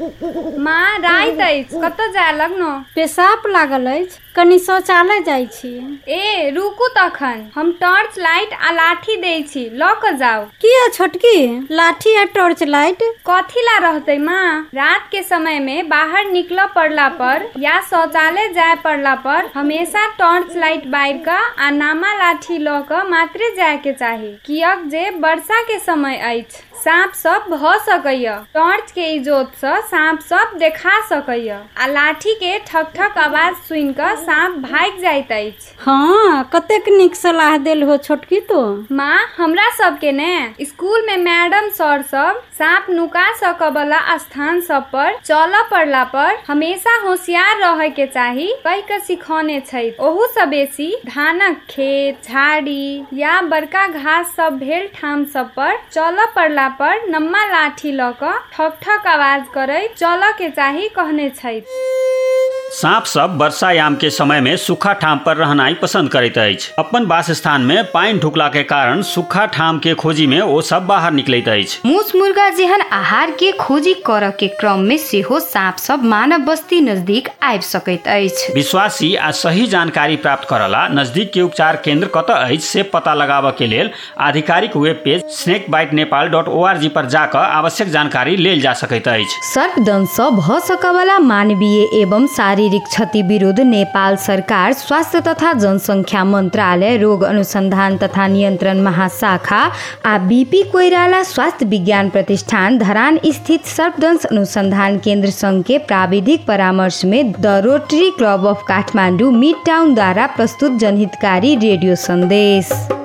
माँ राइत अछि। कतऽ जाय लगनो? पेशाब लागल अछि। कनि शौचालय जाइ छी। ए रुकू तखन। हम टॉर्च लाइट आ लाठी दै छी। लऽ कऽ जाउ। किया छोटकी? लाठी आ टॉर्च लाइट? कथी ला रहतै माँ? रात के समय में बाहर निकलऽ पड़ला पर या शौचालय जाय पड़ला पर हमेशा टॉर्च लाइट बारि कऽ आ नामा लाठी लऽ कऽ मात्रे जाय के चाही। कियक जे वर्षा के समय अछि। साँप सब भऽ सकैया टॉर्च के इजोत से साँप सब देखा सकैया आ लाठी के ठक ठक आवाज़ सुन कऽ साँप भाग जाइत अछि। हाँ कतेक नीक सलाह देल हो छोटकी तो। माँ हमरा सबके ने स्कूल में मैडम सर सब साँप नुका सकऽ वाला स्थान सब पर चल पड़ला पर हमेशा होशियार रह के चाही कहि के सिखौने ओहू से बेसी धानक खेत झाड़ी या बड़का घास सब भेल ठाम सब पर चलऽ पड़ला पर नम्मा लाठी लऽ कऽ ठक ठक आवाज करैत चलऽ के चाही कहने सांप सब वर्षायाम के समय में सूखा ठाम पर रहनाइ पसंद करैत अछि। अपन वासस्थान में पानि ढुकला के कारण सूखा ठाम के खोजी में ओ सब बाहर निकलैत अछि। मूस मुर्गा जेहन आहार के खोजी करऽ के क्रम में सेहो सांप सब मानव बस्ती नजदीक आबि सकैत अछि। विश्वासी आ सही जानकारी प्राप्त करला नजदीक के उपचार केंद्र कतऽ अछि से पता लगाबऽ के लेल आधिकारिक web page snake bite Nepal dot O R G पर जाकऽ आवश्यक जानकारी लेल जा सकैत अछि। सर्पदंश भऽ सकयवला मानवीय एवं शारीरिक क्षति विरुद्ध नेपाल सरकार स्वास्थ्य तथा जनसङ्ख्या मन्त्रालय रोग अनुसन्धान तथा नियन्त्रण महाशाखा आ बीपी कोइराला स्वास्थ्य विज्ञान प्रतिष्ठान धरान स्थित सर्पदंश अनुसन्धान केन्द्र सङ्घ के प्राविधिक परामर्श में the Rotary Club of Kathmandu Midtown द्वारा प्रस्तुत जनहितकारी रेडियो सन्देश।